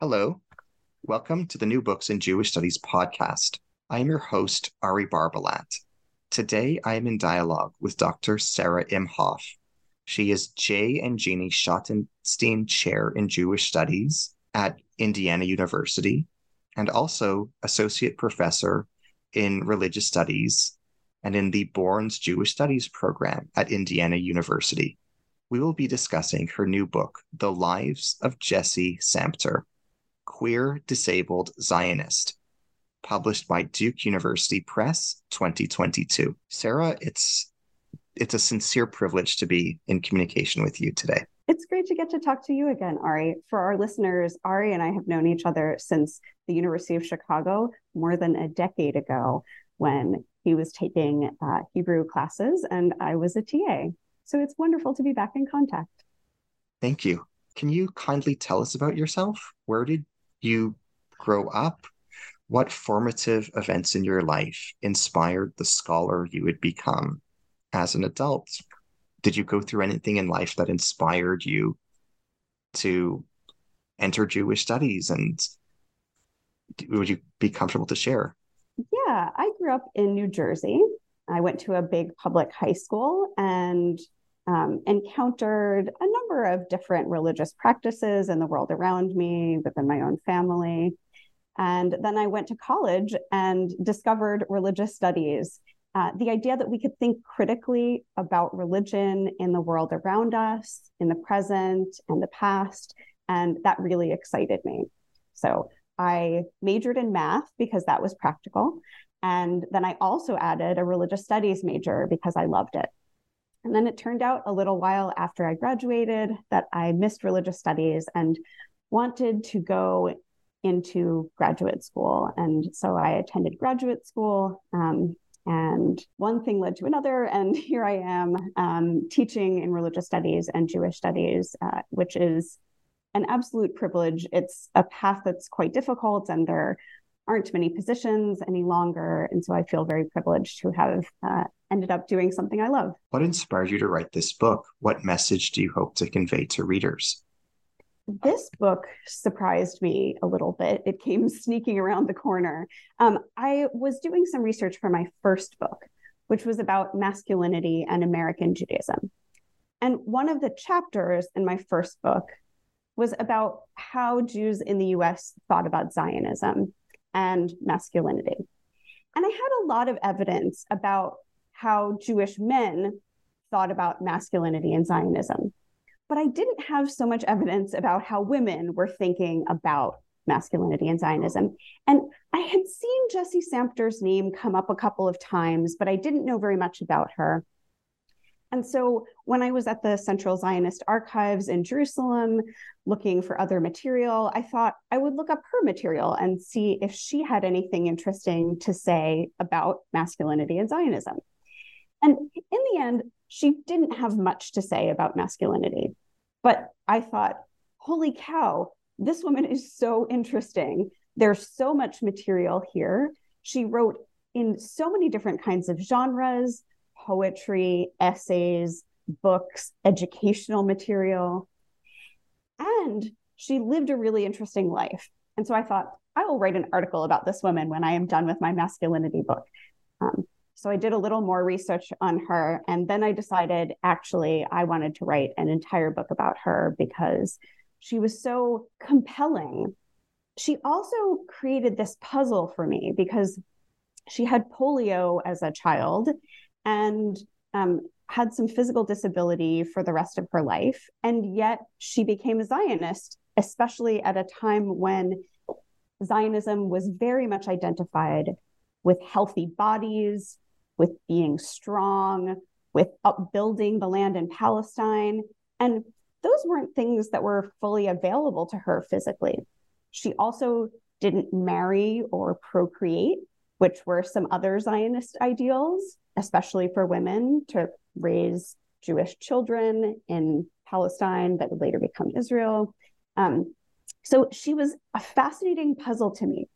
Hello. Welcome to the New Books in Jewish Studies podcast. I am your host, Ari Barbalat. Today, I am in dialogue with Dr. Sarah Imhoff. She is Jay and Jeannie Schottenstein Chair in Jewish Studies at Indiana University and also Associate Professor in Religious Studies and in the Borns Jewish Studies program at Indiana University. We will be discussing her new book, The Lives of Jessie Sampter Queer Disabled Zionist, published by Duke University Press 2022. Sarah, it's it's a sincere privilege to be in communication with you today. It's great to get to talk to you again, Ari. For our listeners, Ari and I have known each other since the University of Chicago more than a decade ago when he was taking uh, Hebrew classes and I was a TA. So it's wonderful to be back in contact. Thank you. Can you kindly tell us about yourself? Where did you grow up, what formative events in your life inspired the scholar you would become as an adult? Did you go through anything in life that inspired you to enter Jewish studies? And would you be comfortable to share? Yeah, I grew up in New Jersey. I went to a big public high school and um, encountered a number of different religious practices in the world around me, within my own family. And then I went to college and discovered religious studies. Uh, the idea that we could think critically about religion in the world around us, in the present and the past. And that really excited me. So I majored in math because that was practical. And then I also added a religious studies major because I loved it. And then it turned out a little while after I graduated that I missed religious studies and wanted to go into graduate school. And so I attended graduate school. Um, and one thing led to another. And here I am um, teaching in religious studies and Jewish studies, uh, which is an absolute privilege. It's a path that's quite difficult, and there aren't many positions any longer. And so I feel very privileged to have uh, ended up doing something I love. What inspired you to write this book? What message do you hope to convey to readers? This book surprised me a little bit. It came sneaking around the corner. Um, I was doing some research for my first book, which was about masculinity and American Judaism. And one of the chapters in my first book was about how Jews in the US thought about Zionism and masculinity. And I had a lot of evidence about how Jewish men thought about masculinity and Zionism. But I didn't have so much evidence about how women were thinking about masculinity and Zionism. And I had seen Jessie Sampter's name come up a couple of times, but I didn't know very much about her. And so when I was at the Central Zionist Archives in Jerusalem looking for other material, I thought I would look up her material and see if she had anything interesting to say about masculinity and Zionism. And in the end, she didn't have much to say about masculinity. But I thought, holy cow, this woman is so interesting. There's so much material here. She wrote in so many different kinds of genres poetry, essays, books, educational material. And she lived a really interesting life. And so I thought, I will write an article about this woman when I am done with my masculinity book. Um, so I did a little more research on her. And then I decided actually I wanted to write an entire book about her because she was so compelling. She also created this puzzle for me because she had polio as a child and um, had some physical disability for the rest of her life. And yet she became a Zionist, especially at a time when Zionism was very much identified with healthy bodies, with being strong, with upbuilding the land in Palestine. And those weren't things that were fully available to her physically. She also didn't marry or procreate, which were some other Zionist ideals, especially for women to raise Jewish children in Palestine that would later become Israel. Um, so she was a fascinating puzzle to me.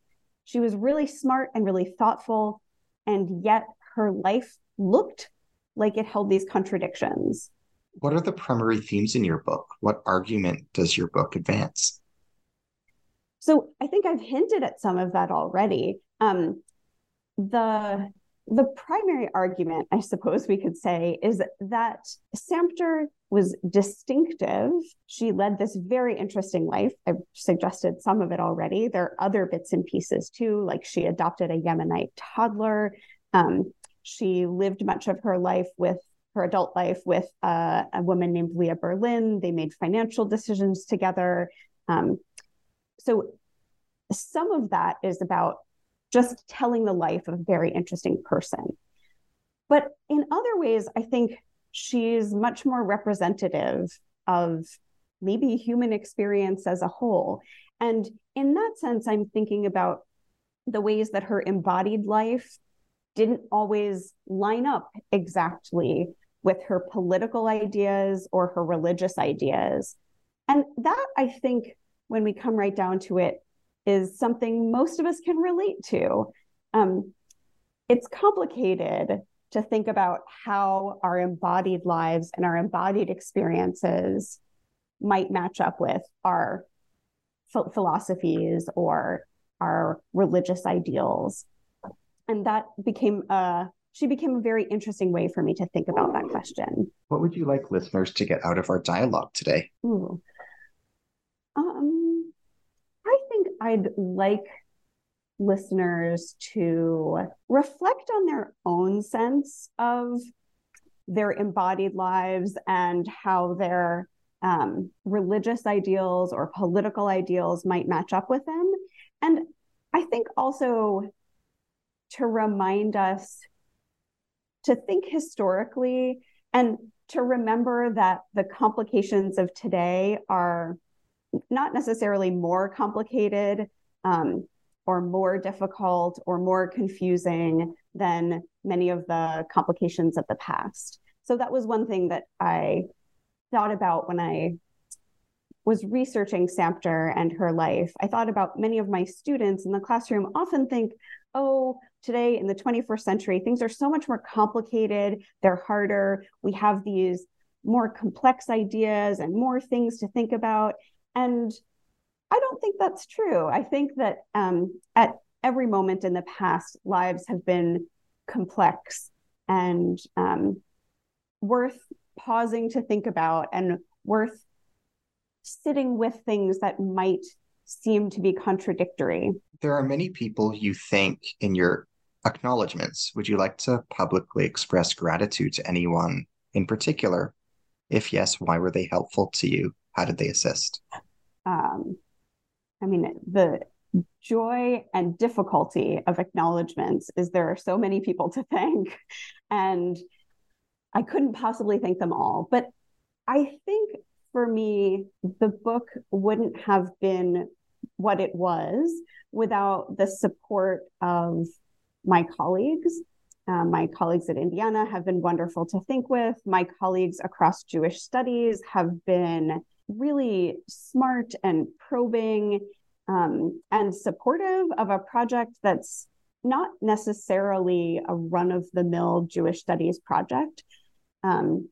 She was really smart and really thoughtful, and yet her life looked like it held these contradictions. What are the primary themes in your book? What argument does your book advance? So I think I've hinted at some of that already. Um, the the primary argument, I suppose we could say, is that Sampter was distinctive. She led this very interesting life. I've suggested some of it already. There are other bits and pieces too, like she adopted a Yemenite toddler. Um, she lived much of her life with her adult life with uh, a woman named Leah Berlin. They made financial decisions together. Um, so some of that is about just telling the life of a very interesting person. But in other ways, I think she's much more representative of maybe human experience as a whole. And in that sense, I'm thinking about the ways that her embodied life didn't always line up exactly with her political ideas or her religious ideas. And that, I think, when we come right down to it, is something most of us can relate to. Um, it's complicated to think about how our embodied lives and our embodied experiences might match up with our ph- philosophies or our religious ideals. And that became a she became a very interesting way for me to think about that question. What would you like listeners to get out of our dialogue today? Ooh. Um, I think I'd like listeners to reflect on their own sense of their embodied lives and how their um, religious ideals or political ideals might match up with them. And I think also to remind us to think historically and to remember that the complications of today are not necessarily more complicated um, or more difficult or more confusing than many of the complications of the past. So that was one thing that I thought about when I was researching Sampter and her life. I thought about many of my students in the classroom often think, oh, today in the 21st century, things are so much more complicated, they're harder. We have these more complex ideas and more things to think about. And I don't think that's true. I think that um, at every moment in the past, lives have been complex and um, worth pausing to think about and worth sitting with things that might seem to be contradictory. There are many people you thank in your acknowledgments. Would you like to publicly express gratitude to anyone in particular? If yes, why were they helpful to you? How did they assist? Um, I mean, the joy and difficulty of acknowledgments is there are so many people to thank, and I couldn't possibly thank them all. But I think for me, the book wouldn't have been what it was without the support of my colleagues. Um, my colleagues at Indiana have been wonderful to think with. My colleagues across Jewish studies have been really smart and probing um, and supportive of a project that's not necessarily a run of the mill Jewish studies project. Um,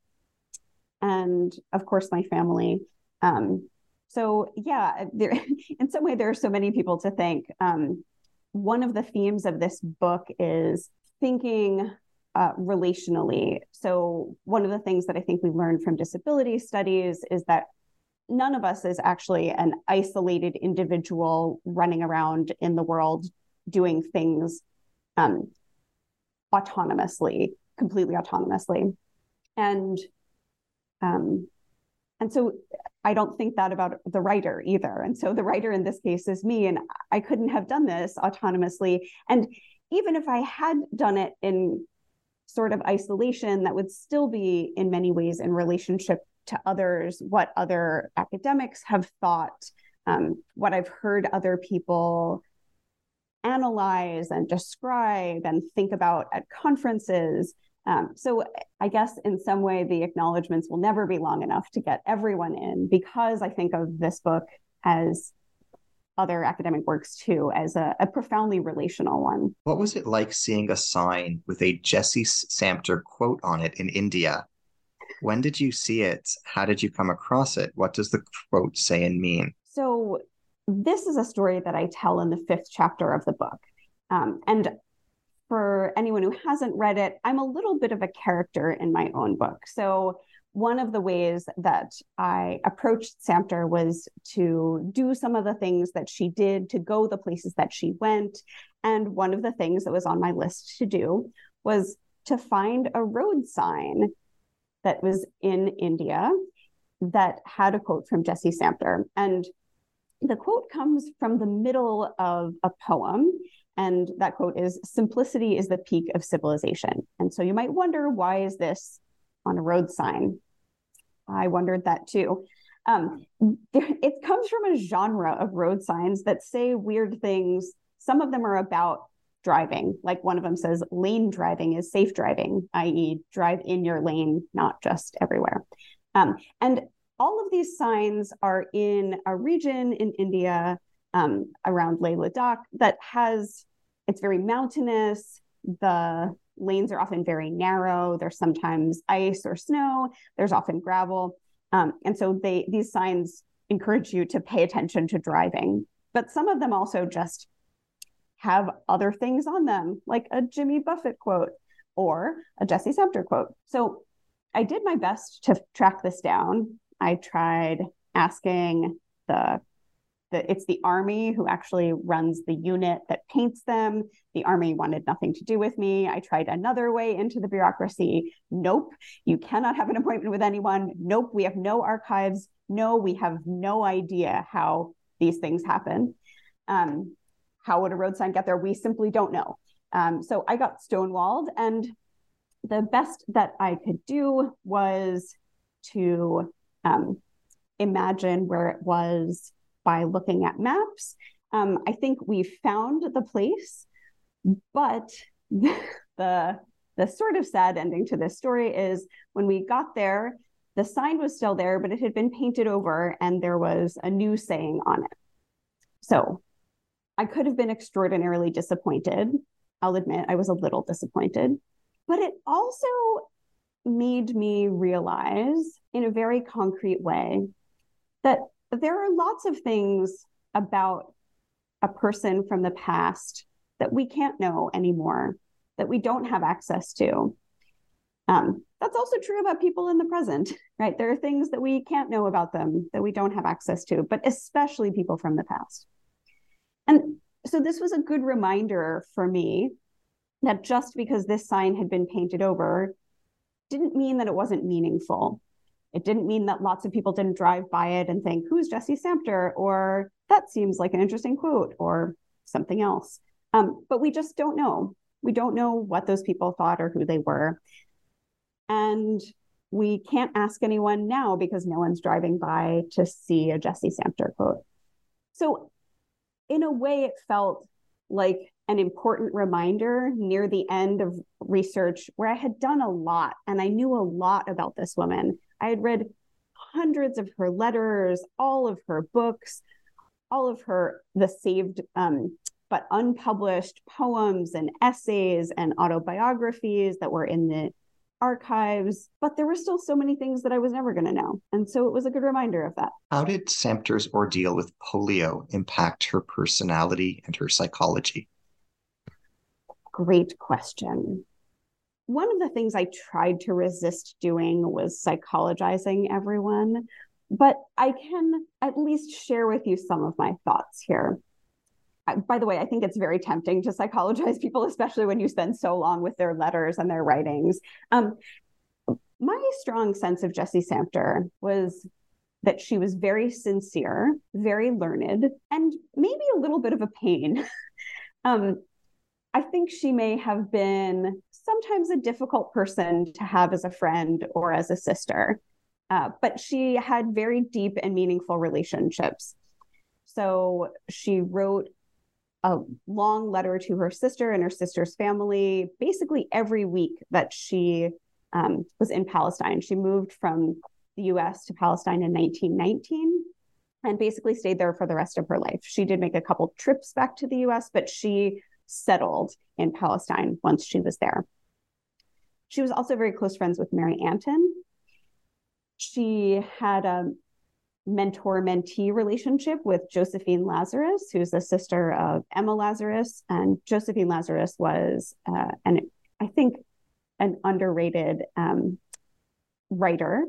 and of course, my family. Um, so, yeah, there, in some way, there are so many people to thank. Um, one of the themes of this book is thinking uh, relationally. So, one of the things that I think we learned from disability studies is that none of us is actually an isolated individual running around in the world doing things um, autonomously, completely autonomously. And um, and so I don't think that about the writer either. And so the writer in this case is me, and I couldn't have done this autonomously. And even if I had done it in sort of isolation, that would still be in many ways in relationship to others what other academics have thought, um, what I've heard other people analyze and describe and think about at conferences. Um, so I guess in some way the acknowledgments will never be long enough to get everyone in because I think of this book as other academic works too as a, a profoundly relational one. What was it like seeing a sign with a Jessie Sampter quote on it in India? When did you see it? How did you come across it? What does the quote say and mean? So this is a story that I tell in the fifth chapter of the book. Um, and for anyone who hasn't read it, I'm a little bit of a character in my own book. So one of the ways that I approached Sampter was to do some of the things that she did, to go the places that she went. And one of the things that was on my list to do was to find a road sign that was in India that had a quote from Jessie Sampter. And the quote comes from the middle of a poem. And that quote is simplicity is the peak of civilization. And so you might wonder, why is this on a road sign? I wondered that too. Um, it comes from a genre of road signs that say weird things. Some of them are about driving. Like one of them says, lane driving is safe driving, i.e., drive in your lane, not just everywhere. Um, and all of these signs are in a region in India um, around Leh Ladakh that has, it's very mountainous. The lanes are often very narrow. There's sometimes ice or snow. There's often gravel. Um, and so they these signs encourage you to pay attention to driving. But some of them also just have other things on them, like a Jimmy Buffett quote or a Jessie Sampter quote. So I did my best to track this down. I tried asking the the, it's the army who actually runs the unit that paints them. The army wanted nothing to do with me. I tried another way into the bureaucracy. Nope, you cannot have an appointment with anyone. Nope, we have no archives. No, we have no idea how these things happen. Um, how would a road sign get there? We simply don't know. Um, so I got stonewalled, and the best that I could do was to um, imagine where it was by looking at maps. Um, I think we found the place, but the the sort of sad ending to this story is when we got there, the sign was still there, but it had been painted over, and there was a new saying on it. So I could have been extraordinarily disappointed. I'll admit I was a little disappointed, but it also made me realize in a very concrete way that there are lots of things about a person from the past that we can't know anymore, that we don't have access to. Um, that's also true about people in the present, right? There are things that we can't know about them that we don't have access to, but especially people from the past. And so this was a good reminder for me that just because this sign had been painted over didn't mean that it wasn't meaningful. It didn't mean that lots of people didn't drive by it and think, who's Jessie Sampter? Or that seems like an interesting quote or something else. Um, but we just don't know. We don't know what those people thought or who they were. And we can't ask anyone now because no one's driving by to see a Jessie Sampter quote. So, in a way, it felt like an important reminder near the end of research where I had done a lot and I knew a lot about this woman. I had read hundreds of her letters, all of her books, all of her the saved um, but unpublished poems and essays and autobiographies that were in the archives, but there were still so many things that I was never going to know. And so it was a good reminder of that. How did Sampter's ordeal with polio impact her personality and her psychology? Great question one of the things I tried to resist doing was psychologizing everyone, but I can at least share with you some of my thoughts here. By the way, I think it's very tempting to psychologize people, especially when you spend so long with their letters and their writings. Um, my strong sense of Jessie Sampter was that she was very sincere, very learned, and maybe a little bit of a pain. um, I think she may have been sometimes a difficult person to have as a friend or as a sister. uh, but she had very deep and meaningful relationships. So she wrote a long letter to her sister and her sister's family basically every week that she um, was in Palestine. She moved from the US to Palestine in 1919 and basically stayed there for the rest of her life. She did make a couple trips back to the US, but she settled in Palestine once she was there. She was also very close friends with Mary Antin. She had a mentor mentee relationship with Josephine Lazarus, who's the sister of Emma Lazarus. And Josephine Lazarus was uh, an, I think, an underrated um, writer.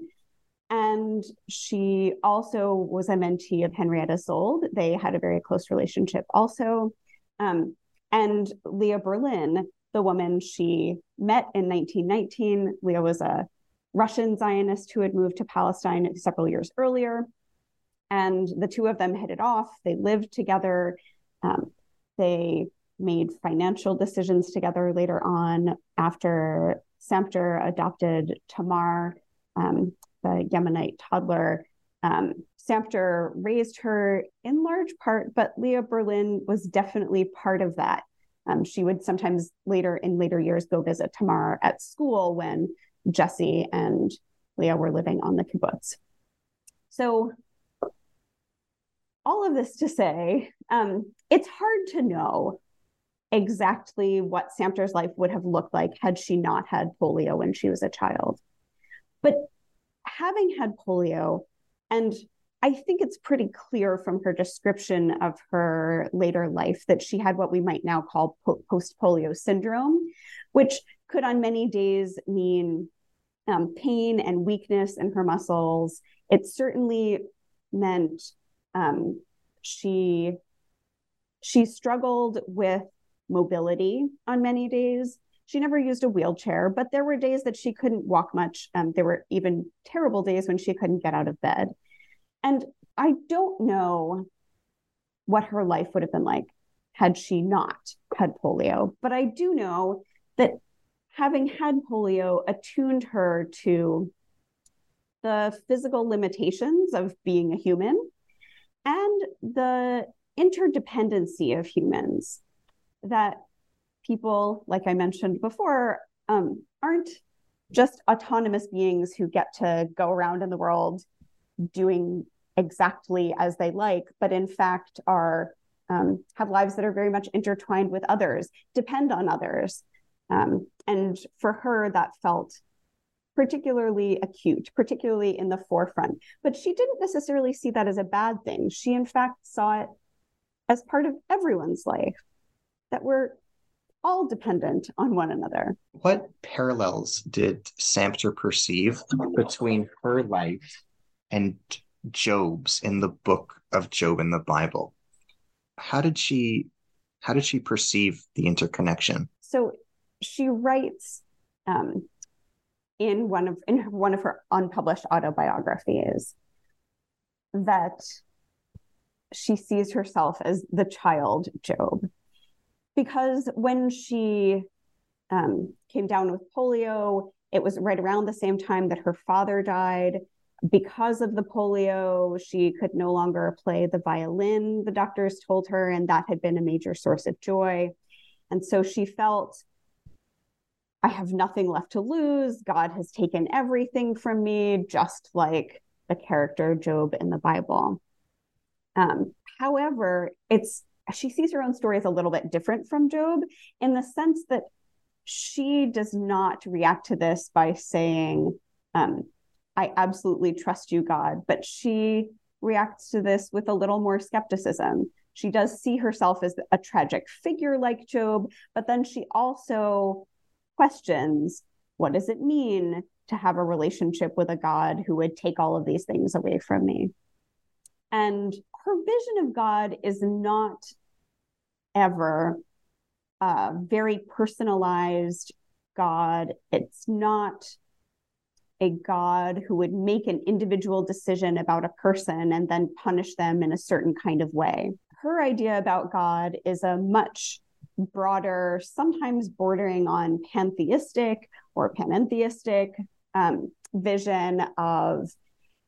And she also was a mentee of Henrietta Szold. They had a very close relationship also. Um, and Leah Berlin, the woman she met in 1919, Leah was a Russian Zionist who had moved to Palestine several years earlier. And the two of them hit it off. They lived together. Um, they made financial decisions together later on after Sampter adopted Tamar, um, the Yemenite toddler. Um, Sampter raised her in large part, but Leah Berlin was definitely part of that. Um, she would sometimes later in later years go visit Tamar at school when Jessie and Leah were living on the kibbutz. So all of this to say, um, it's hard to know exactly what Sampter's life would have looked like had she not had polio when she was a child. But having had polio, and I think it's pretty clear from her description of her later life that she had what we might now call po- post polio syndrome, which could on many days mean um, pain and weakness in her muscles. It certainly meant um, she she struggled with mobility on many days. She never used a wheelchair, but there were days that she couldn't walk much. Um, there were even terrible days when she couldn't get out of bed. And I don't know what her life would have been like had she not had polio, but I do know that having had polio attuned her to the physical limitations of being a human and the interdependency of humans that people, like I mentioned before, um, aren't just autonomous beings who get to go around in the world doing exactly as they like, but in fact are um, have lives that are very much intertwined with others, depend on others. Um, and for her, that felt particularly acute, particularly in the forefront. But she didn't necessarily see that as a bad thing. She, in fact, saw it as part of everyone's life, that we're all dependent on one another. What parallels did Sampter perceive between her life and Job's in the book of Job in the Bible? How did she how did she perceive the interconnection? So she writes um, in one of in one of her unpublished autobiographies that she sees herself as the child Job because when she um, came down with polio, it was right around the same time that her father died. Because of the polio, she could no longer play the violin, the doctors told her, and that had been a major source of joy. And so she felt I have nothing left to lose. God has taken everything from me, just like the character Job in the Bible. Um, however, it's she sees her own story as a little bit different from Job in the sense that she does not react to this by saying, um, I absolutely trust you, God, but she reacts to this with a little more skepticism. She does see herself as a tragic figure like Job, but then she also questions what does it mean to have a relationship with a God who would take all of these things away from me? And her vision of God is not ever a very personalized God. It's not a God who would make an individual decision about a person and then punish them in a certain kind of way. Her idea about God is a much broader, sometimes bordering on pantheistic or panentheistic um, vision of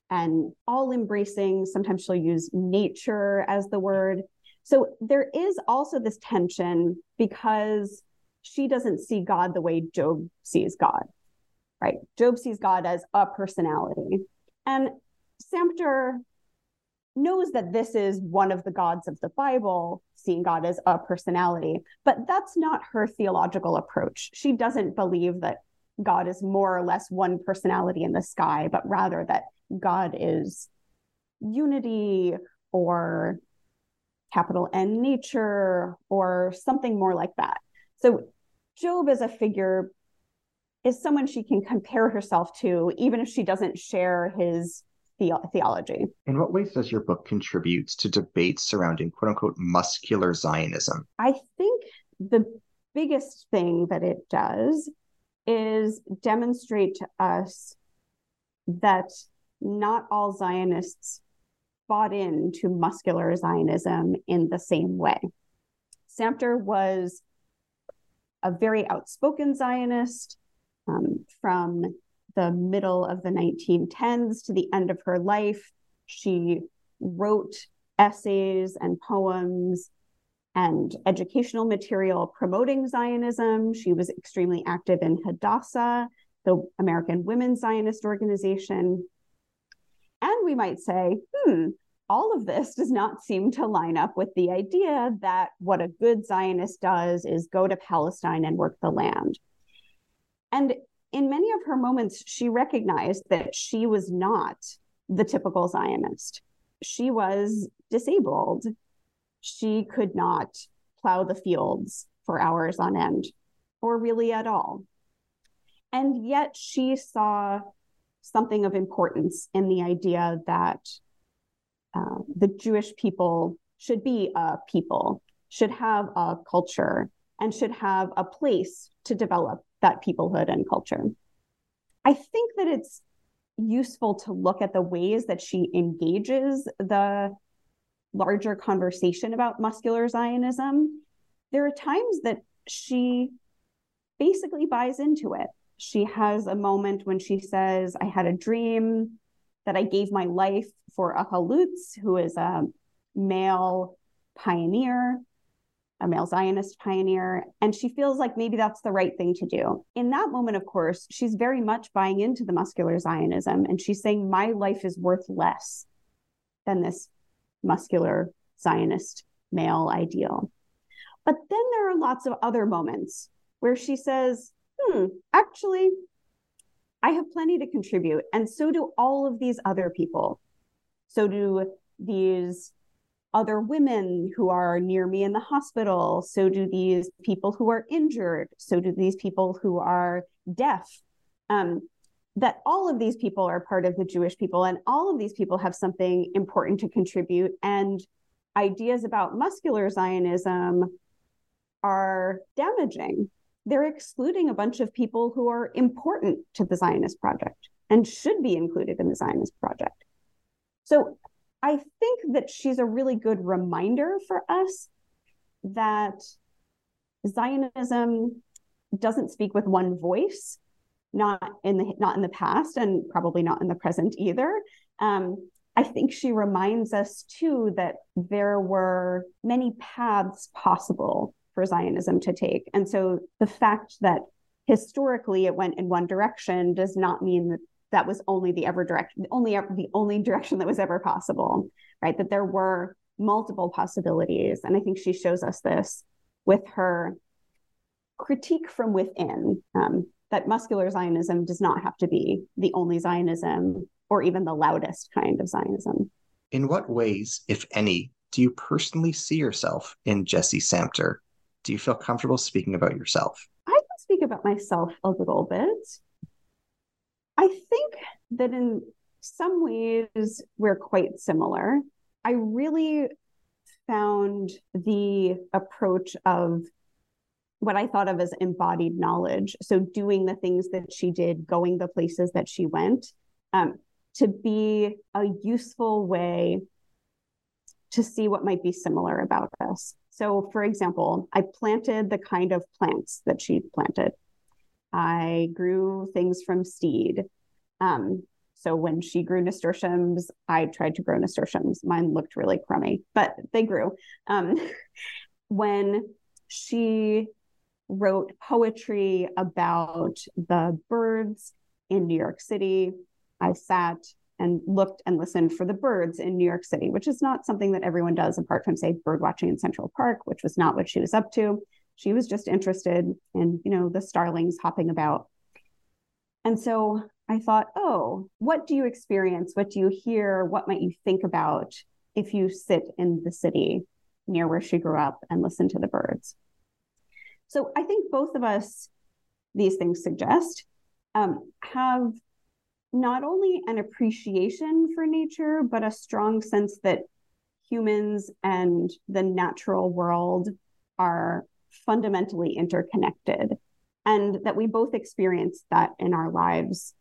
and all embracing. Sometimes she'll use nature as the word. So there is also this tension because she doesn't see God the way Job sees God, right? Job sees God as a personality. And Sampter knows that this is one of the gods of the Bible, seeing God as a personality, but that's not her theological approach. She doesn't believe that God is more or less one personality in the sky, but rather that God is unity or capital N nature or something more like that. So Job as a figure is someone she can compare herself to, even if she doesn't share his the- theology. In what ways does your book contribute to debates surrounding quote unquote muscular Zionism? I think the biggest thing that it does is demonstrate to us that not all Zionists bought into muscular Zionism in the same way. Sampter was a very outspoken Zionist um, from the middle of the 1910s to the end of her life. She wrote essays and poems and educational material promoting Zionism. She was extremely active in Hadassah, the American Women's Zionist Organization. And we might say, hmm, all of this does not seem to line up with the idea that what a good Zionist does is go to Palestine and work the land. And in many of her moments, she recognized that she was not the typical Zionist. She was disabled. She could not plow the fields for hours on end, or really at all. And yet she saw something of importance in the idea that uh, the Jewish people should be a people, should have a culture, and should have a place to develop that peoplehood and culture. I think that it's useful to look at the ways that she engages the larger conversation about muscular Zionism. There are times that she basically buys into it. She has a moment when she says, I had a dream that I gave my life for a halutz, who is a male pioneer a male Zionist pioneer, and she feels like maybe that's the right thing to do. In that moment, of course, she's very much buying into the muscular Zionism, and she's saying, My life is worth less than this muscular Zionist male ideal. But then there are lots of other moments where she says, Hmm, actually, I have plenty to contribute, and so do all of these other people. So do these other women who are near me in the hospital. So do these people who are injured. So do these people who are deaf. Um, that all of these people are part of the Jewish people, and all of these people have something important to contribute. And ideas about muscular Zionism are damaging. They're excluding a bunch of people who are important to the Zionist project and should be included in the Zionist project. So I think that she's a really good reminder for us that Zionism doesn't speak with one voice, not in the not in the past and probably not in the present either. Um, I think she reminds us too that there were many paths possible for Zionism to take. And so the fact that historically it went in one direction does not mean that that was only the ever direction, the only the only direction that was ever possible, right? That there were multiple possibilities, and I think she shows us this with her critique from within. Um, that muscular Zionism does not have to be the only Zionism or even the loudest kind of Zionism. In what ways, if any, do you personally see yourself in Jessie Sampter? Do you feel comfortable speaking about yourself? I can speak about myself a little bit. I think that in some ways we're quite similar. I really found the approach of what I thought of as embodied knowledge. So, doing the things that she did, going the places that she went, um, to be a useful way to see what might be similar about us. So, for example, I planted the kind of plants that she planted. I grew things from seed. Um, So when she grew nasturtiums, I tried to grow nasturtiums. Mine looked really crummy, but they grew. Um, when she wrote poetry about the birds in New York City, I sat and looked and listened for the birds in New York City, which is not something that everyone does apart from, say, bird watching in Central Park, which was not what she was up to. She was just interested in, you know, the starlings hopping about. And so I thought, oh, what do you experience? What do you hear? What might you think about if you sit in the city near where she grew up and listen to the birds? So I think both of us, these things suggest, um, have not only an appreciation for nature, but a strong sense that humans and the natural world are fundamentally interconnected and that we both experience that in our lives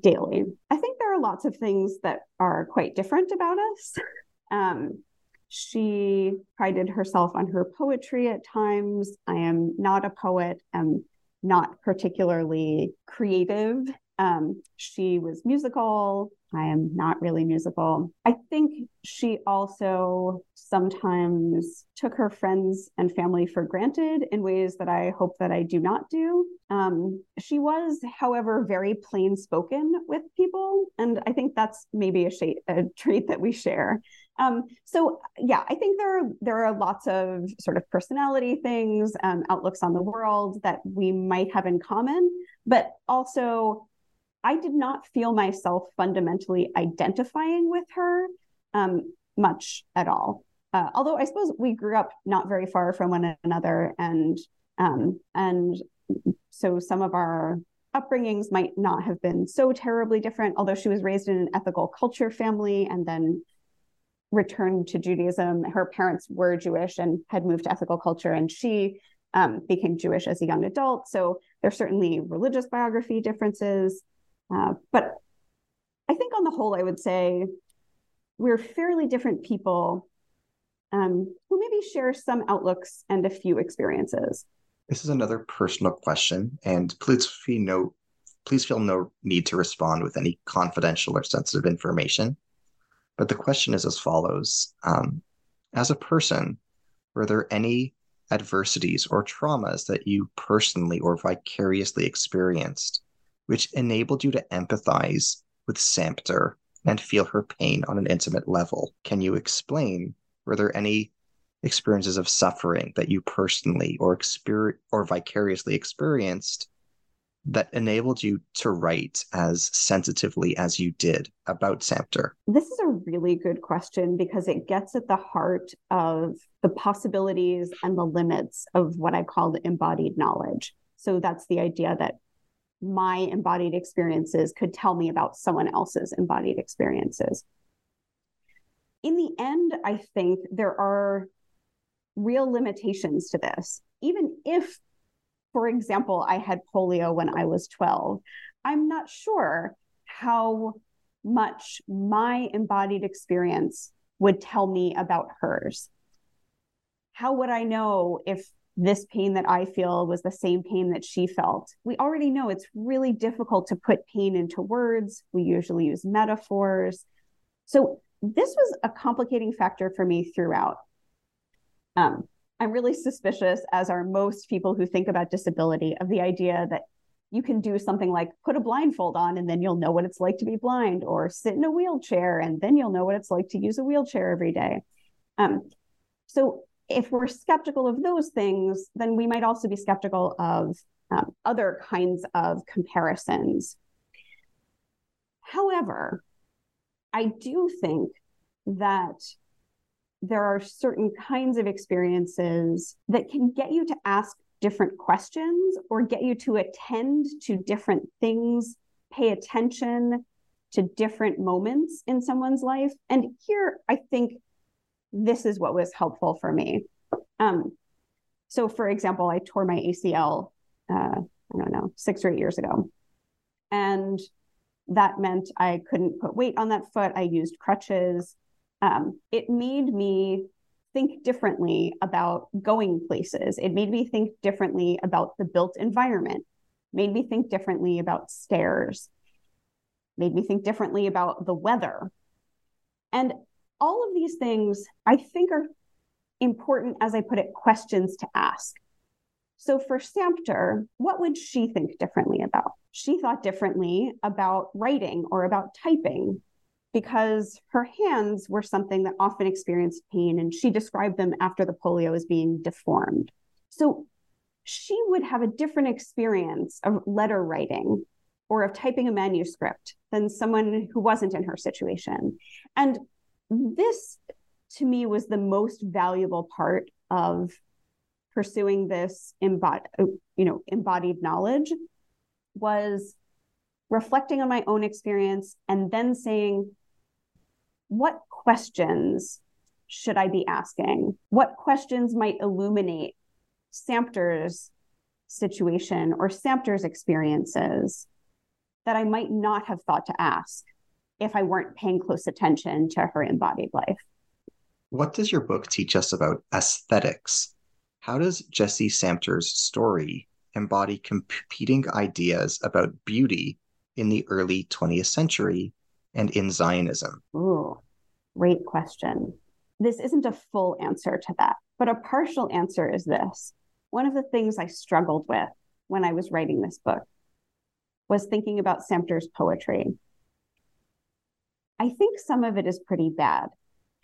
daily. I think there are lots of things that are quite different about us. Um, she prided herself on her poetry at times. I am not a poet, am not particularly creative. Um, she was musical, I am not really musical. I think she also sometimes took her friends and family for granted in ways that I hope that I do not do. Um, she was, however, very plain spoken with people. And I think that's maybe a, sh- a trait that we share. Um, so yeah, I think there are there are lots of sort of personality things, um, outlooks on the world that we might have in common, but also I did not feel myself fundamentally identifying with her um, much at all. Uh, although I suppose we grew up not very far from one another, and um, and so some of our upbringings might not have been so terribly different. Although she was raised in an ethical culture family and then returned to Judaism, her parents were Jewish and had moved to ethical culture, and she um, became Jewish as a young adult. So there's certainly religious biography differences. Uh, but I think on the whole, I would say we're fairly different people um, who maybe share some outlooks and a few experiences. This is another personal question, and please feel no, please feel no need to respond with any confidential or sensitive information. But the question is as follows: um, As a person, were there any adversities or traumas that you personally or vicariously experienced which enabled you to empathize with Sampter and feel her pain on an intimate level. Can you explain? Were there any experiences of suffering that you personally or exper- or vicariously experienced that enabled you to write as sensitively as you did about Sampter? This is a really good question because it gets at the heart of the possibilities and the limits of what I call embodied knowledge. So that's the idea that my embodied experiences could tell me about someone else's embodied experiences. In the end, I think there are real limitations to this. Even if, for example, I had polio when I was 12, I'm not sure how much my embodied experience would tell me about hers. How would I know if this pain that I feel was the same pain that she felt. We already know it's really difficult to put pain into words. We usually use metaphors. So, this was a complicating factor for me throughout. Um, I'm really suspicious, as are most people who think about disability, of the idea that you can do something like put a blindfold on and then you'll know what it's like to be blind, or sit in a wheelchair and then you'll know what it's like to use a wheelchair every day. Um, so if we're skeptical of those things, then we might also be skeptical of um, other kinds of comparisons. However, I do think that there are certain kinds of experiences that can get you to ask different questions or get you to attend to different things, pay attention to different moments in someone's life. And here, I think this is what was helpful for me. Um, so, for example, I tore my ACL, uh, I don't know, six or eight years ago. And that meant I couldn't put weight on that foot. I used crutches. Um, it made me think differently about going places. It made me think differently about the built environment, made me think differently about stairs. made me think differently about the weather. And all of these things I think are important, as I put it, questions to ask. So for Sampter, what would she think differently about? She thought differently about writing or about typing because her hands were something that often experienced pain and she described them after the polio as being deformed. So she would have a different experience of letter writing or of typing a manuscript than someone who wasn't in her situation. And this to me was the most valuable part of pursuing this embodied, you know, embodied knowledge was reflecting on my own experience and then saying, what questions should I be asking? What questions might illuminate Sampter's situation or Sampter's experiences that I might not have thought to ask if I weren't paying close attention to her embodied life. What does your book teach us about aesthetics? How does Jessie Sampter's story embody competing ideas about beauty in the early 20th century and in Zionism? Ooh, great question. This isn't a full answer to that, but a partial answer is this. One of the things I struggled with when I was writing this book was thinking about Sampter's poetry. I think some of it is pretty bad.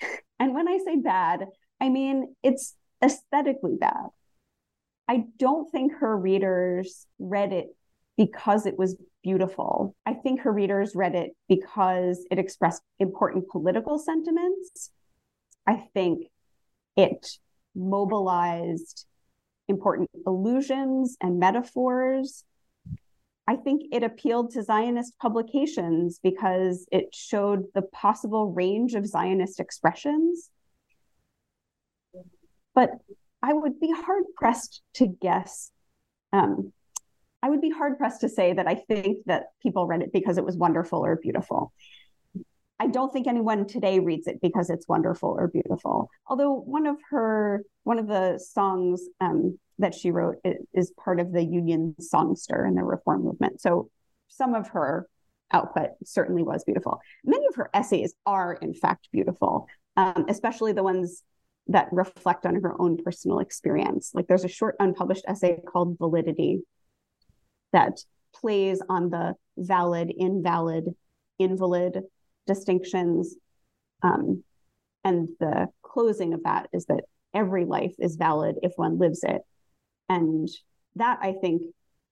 and when I say bad, I mean it's aesthetically bad. I don't think her readers read it because it was beautiful. I think her readers read it because it expressed important political sentiments. I think it mobilized important allusions and metaphors. I think it appealed to Zionist publications because it showed the possible range of Zionist expressions. But I would be hard pressed to guess. Um, I would be hard pressed to say that I think that people read it because it was wonderful or beautiful. I don't think anyone today reads it because it's wonderful or beautiful. Although one of her, one of the songs um, that she wrote is part of the Union Songster and the Reform movement. So some of her output certainly was beautiful. Many of her essays are, in fact, beautiful, um, especially the ones that reflect on her own personal experience. Like there's a short unpublished essay called Validity that plays on the valid, invalid, invalid distinctions. Um, and the closing of that is that every life is valid if one lives it. And that I think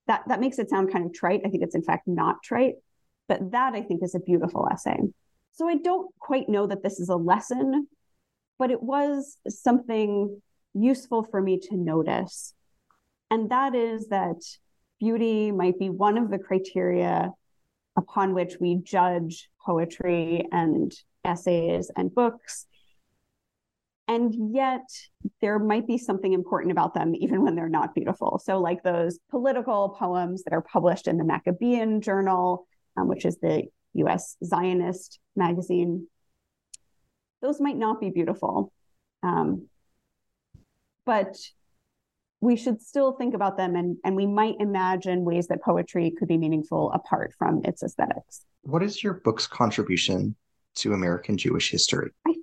that that makes it sound kind of trite. I think it's in fact not trite, but that I think is a beautiful essay. So I don't quite know that this is a lesson, but it was something useful for me to notice. And that is that beauty might be one of the criteria upon which we judge poetry and essays and books. And yet, there might be something important about them, even when they're not beautiful. So, like those political poems that are published in the Maccabean Journal, um, which is the US Zionist magazine, those might not be beautiful. Um, but we should still think about them and, and we might imagine ways that poetry could be meaningful apart from its aesthetics. What is your book's contribution to American Jewish history? I think, I hope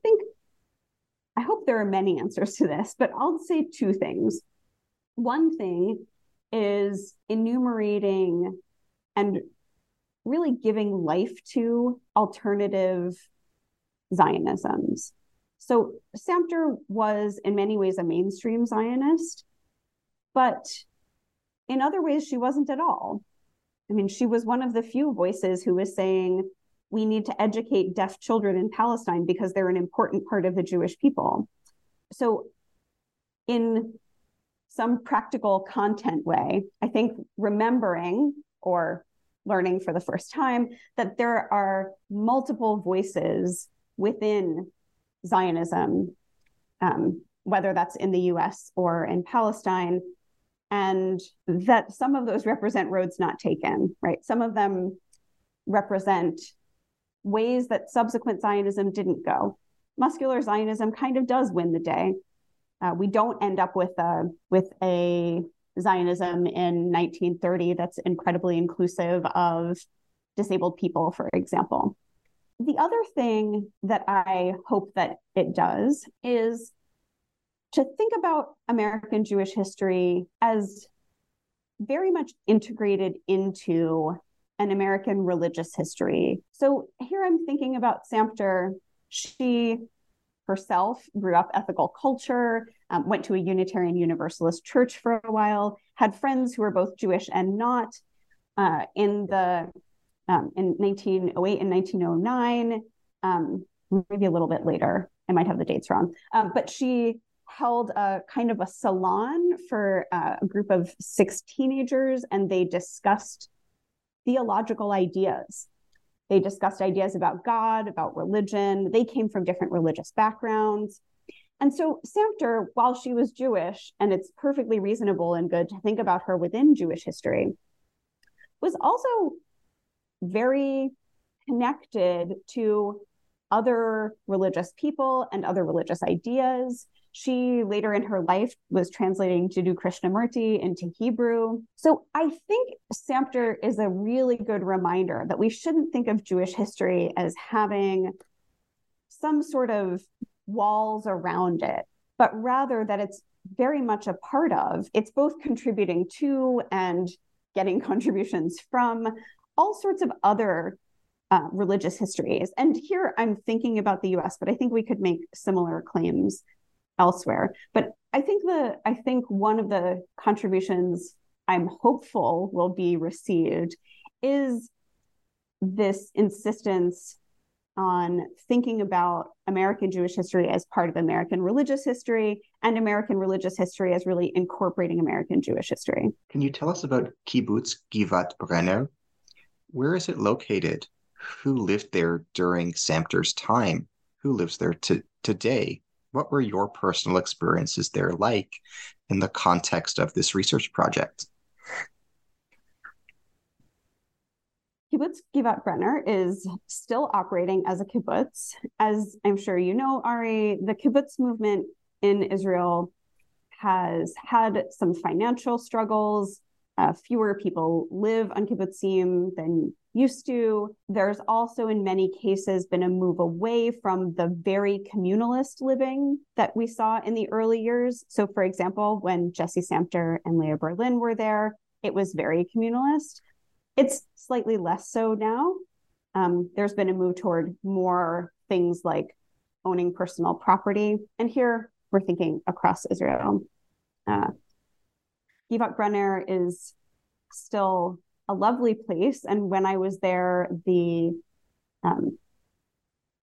there are many answers to this, but I'll say two things. One thing is enumerating and really giving life to alternative Zionisms. So Sampter was in many ways a mainstream Zionist, but in other ways, she wasn't at all. I mean, she was one of the few voices who was saying, we need to educate deaf children in Palestine because they're an important part of the Jewish people. So, in some practical content way, I think remembering or learning for the first time that there are multiple voices within Zionism, um, whether that's in the US or in Palestine, and that some of those represent roads not taken, right? Some of them represent ways that subsequent Zionism didn't go. Muscular Zionism kind of does win the day. Uh, we don't end up with a with a Zionism in 1930 that's incredibly inclusive of disabled people, for example. The other thing that I hope that it does is to think about American Jewish history as very much integrated into an American religious history. So here I'm thinking about Sampter. She herself grew up ethical culture, um, went to a Unitarian Universalist church for a while, had friends who were both Jewish and not. Uh, in the um, in 1908 and 1909, um, maybe a little bit later. I might have the dates wrong, um, but she held a kind of a salon for uh, a group of six teenagers, and they discussed theological ideas they discussed ideas about God, about religion. They came from different religious backgrounds. And so Sampter, while she was Jewish, and it's perfectly reasonable and good to think about her within Jewish history, was also very connected to other religious people and other religious ideas. She later in her life was translating Jiddu Krishnamurti into Hebrew. So I think Sampter is a really good reminder that we shouldn't think of Jewish history as having some sort of walls around it, but rather that it's very much a part of, it's both contributing to and getting contributions from all sorts of other uh, religious histories. And here I'm thinking about the US, but I think we could make similar claims elsewhere. But I think the I think one of the contributions I'm hopeful will be received is this insistence on thinking about American Jewish history as part of American religious history and American religious history as really incorporating American Jewish history. Can you tell us about Kibbutz Givat Brenner? Where is it located? Who lived there during Sampter's time? Who lives there to, today? What were your personal experiences there like in the context of this research project? Kibbutz Givat Brenner is still operating as a kibbutz. As I'm sure you know, Ari, the kibbutz movement in Israel has had some financial struggles. Uh, fewer people live on kibbutzim than used to. There's also, in many cases, been a move away from the very communalist living that we saw in the early years. So, for example, when Jessie Sampter and Leah Berlin were there, it was very communalist. It's slightly less so now. Um, there's been a move toward more things like owning personal property. And here we're thinking across Israel. Uh, Brenner is still a lovely place. And when I was there, the um,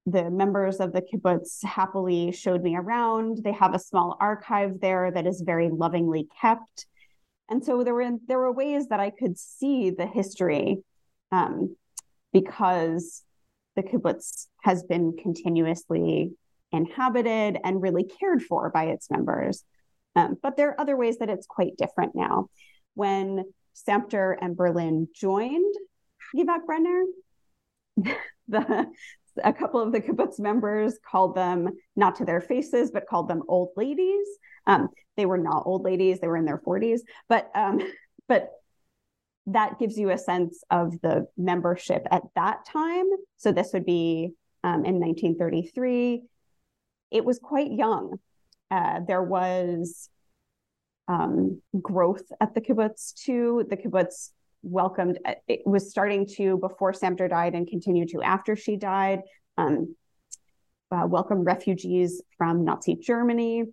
the members of the kibbutz happily showed me around. They have a small archive there that is very lovingly kept, and so there were there were ways that I could see the history, um, because the kibbutz has been continuously inhabited and really cared for by its members. Um, but there are other ways that it's quite different now. When Sampter and Berlin joined Givat Brenner, the a couple of the kibbutz members called them not to their faces, but called them old ladies. Um, they were not old ladies; they were in their forties. But um, but that gives you a sense of the membership at that time. So this would be um, in 1933. It was quite young. Uh, there was um, growth at the kibbutz too. The kibbutz welcomed, it was starting to, before Sampter died and continued to after she died, um, uh, welcome refugees from Nazi Germany.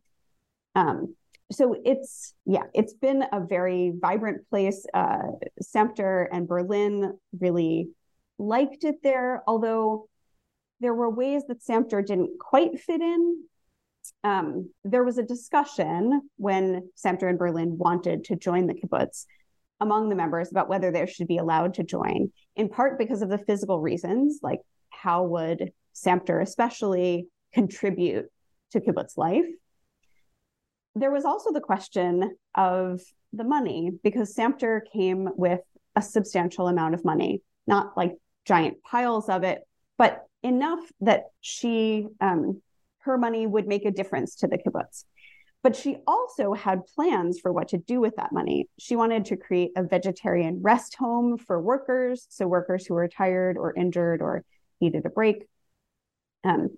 Um, so it's, yeah, it's been a very vibrant place. Uh, Sampter and Berlin really liked it there, although there were ways that Sampter didn't quite fit in um, there was a discussion when Sampter and Berlin wanted to join the kibbutz among the members about whether they should be allowed to join, in part because of the physical reasons, like how would Sampter especially contribute to kibbutz life. There was also the question of the money, because Sampter came with a substantial amount of money, not like giant piles of it, but enough that she um, her money would make a difference to the kibbutz. but she also had plans for what to do with that money. She wanted to create a vegetarian rest home for workers, so workers who were tired or injured or needed a break. Um,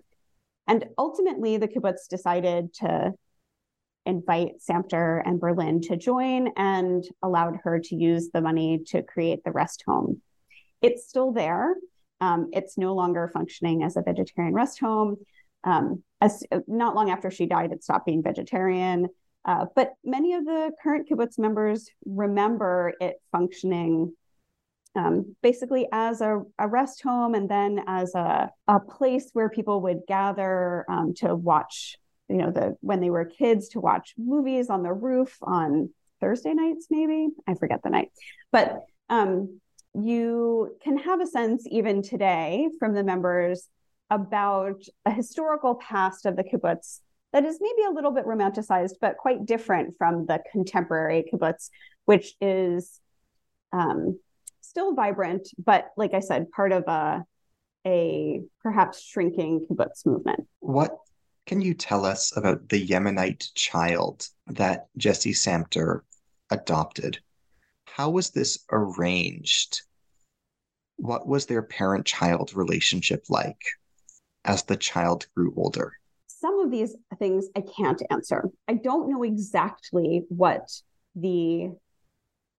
and ultimately, the kibbutz decided to invite Sampter and Berlin to join and allowed her to use the money to create the rest home. It's still there. Um, it's no longer functioning as a vegetarian rest home. Um, as not long after she died, it stopped being vegetarian. Uh, but many of the current kibbutz members remember it functioning um, basically as a, a, rest home and then as a, a place where people would gather um, to watch, you know, the when they were kids to watch movies on the roof on Thursday nights, maybe I forget the night, but um, you can have a sense even today from the members about a historical past of the kibbutz that is maybe a little bit romanticized, but quite different from the contemporary kibbutz, which is um, still vibrant, but like I said, part of a a perhaps shrinking kibbutz movement. What can you tell us about the Yemenite child that Jessie Sampter adopted? How was this arranged? What was their parent child relationship like as the child grew older? Some of these things I can't answer. I don't know exactly what the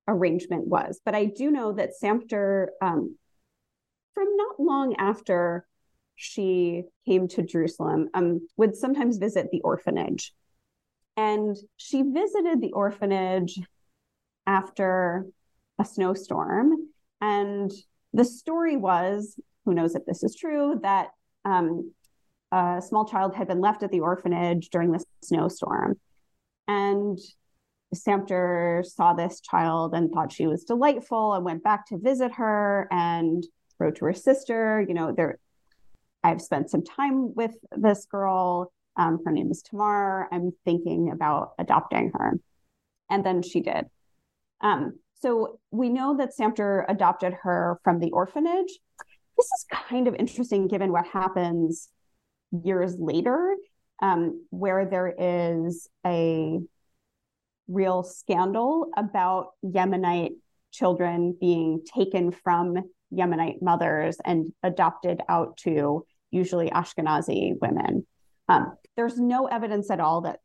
arrangement was. But I do know that Sampter, um, from not long after she came to Jerusalem, um, would sometimes visit the orphanage. And she visited the orphanage after a snowstorm. And the story was who knows if this is true that um, a small child had been left at the orphanage during the snowstorm. And Sampter saw this child and thought she was delightful and went back to visit her and wrote to her sister, you know, there I've spent some time with this girl. Um, her name is Tamar. I'm thinking about adopting her. And then she did. Um, so we know that Sampter adopted her from the orphanage. This is kind of interesting given what happens years later, um, where there is a real scandal about Yemenite children being taken from Yemenite mothers and adopted out to usually Ashkenazi women. Um, there's no evidence at all that